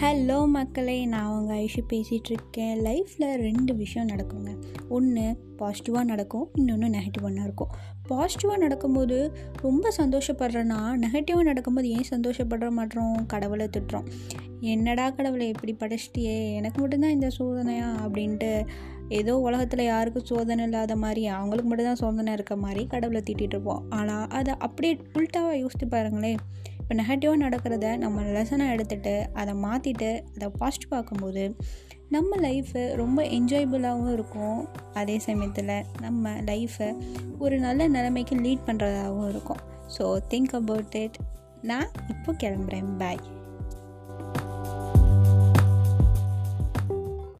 Hello மக்களே. நான் அவங்க ஐஷு பேசிகிட்ருக்கேன் லைஃப்பில் ரெண்டு விஷயம் நடக்குங்க. ஒன்று பாசிட்டிவாக நடக்கும். இன்னொன்று நெகட்டிவாக இருக்கும். பாசிட்டிவாக நடக்கும்போது ரொம்ப சந்தோஷப்படுறேன்னா நெகட்டிவாக நடக்கும்போது ஏன் சந்தோஷப்படுற மாட்டோம்? கடவுளை திட்டுறோம். என்னடா கடவுளை இப்படி படைச்சிட்டியே? எனக்கு மட்டும்தான் இந்த சோதனையா? அப்படின்ட்டு ஏதோ உலகத்தில் யாருக்கும் சோதனை இல்லாத மாதிரி அவங்களுக்கு மட்டும்தான் சோதனை இருக்க மாதிரி கடவுளை திட்டிகிட்டு இருப்போம். ஆனால் அதை அப்படியே உள்டாவாக யோசித்து பாருங்களேன். இப்போ நெகட்டிவாக நடக்கிறத நம்ம லெசனாக எடுத்துகிட்டு அதை மாற்றிட்டு அதை பாசிட்டிவ் பார்க்கும்போது நம்ம லைஃபு ரொம்ப என்ஜாயபுளாகவும் இருக்கும். அதே சமயத்தில் நம்ம லைஃப்பை ஒரு நல்ல நிலைமைக்கு லீட் பண்ணுறதாகவும் இருக்கும். ஸோ திங்க் அபவுட் இட் நான் இப்போ கிளம்புறேன். பாய்